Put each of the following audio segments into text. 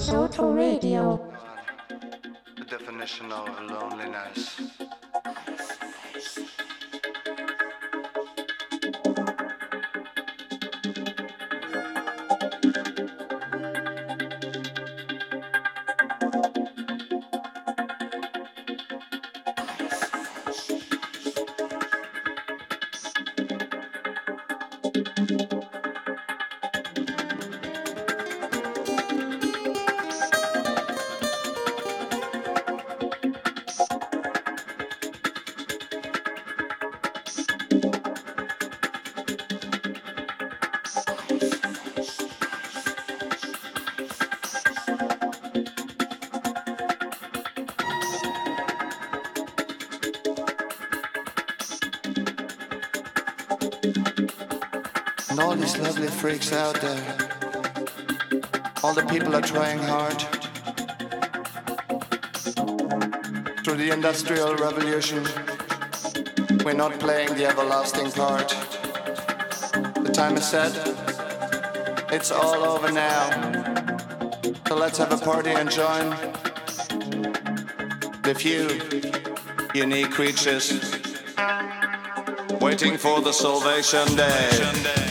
Soto Radio. The definition of loneliness. And freaks out there. All the people are trying hard. Through the Industrial Revolution, we're not playing the everlasting part. The time is set. It's all over now. So let's have a party and join the few unique creatures waiting for the salvation day.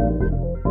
Música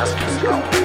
just control.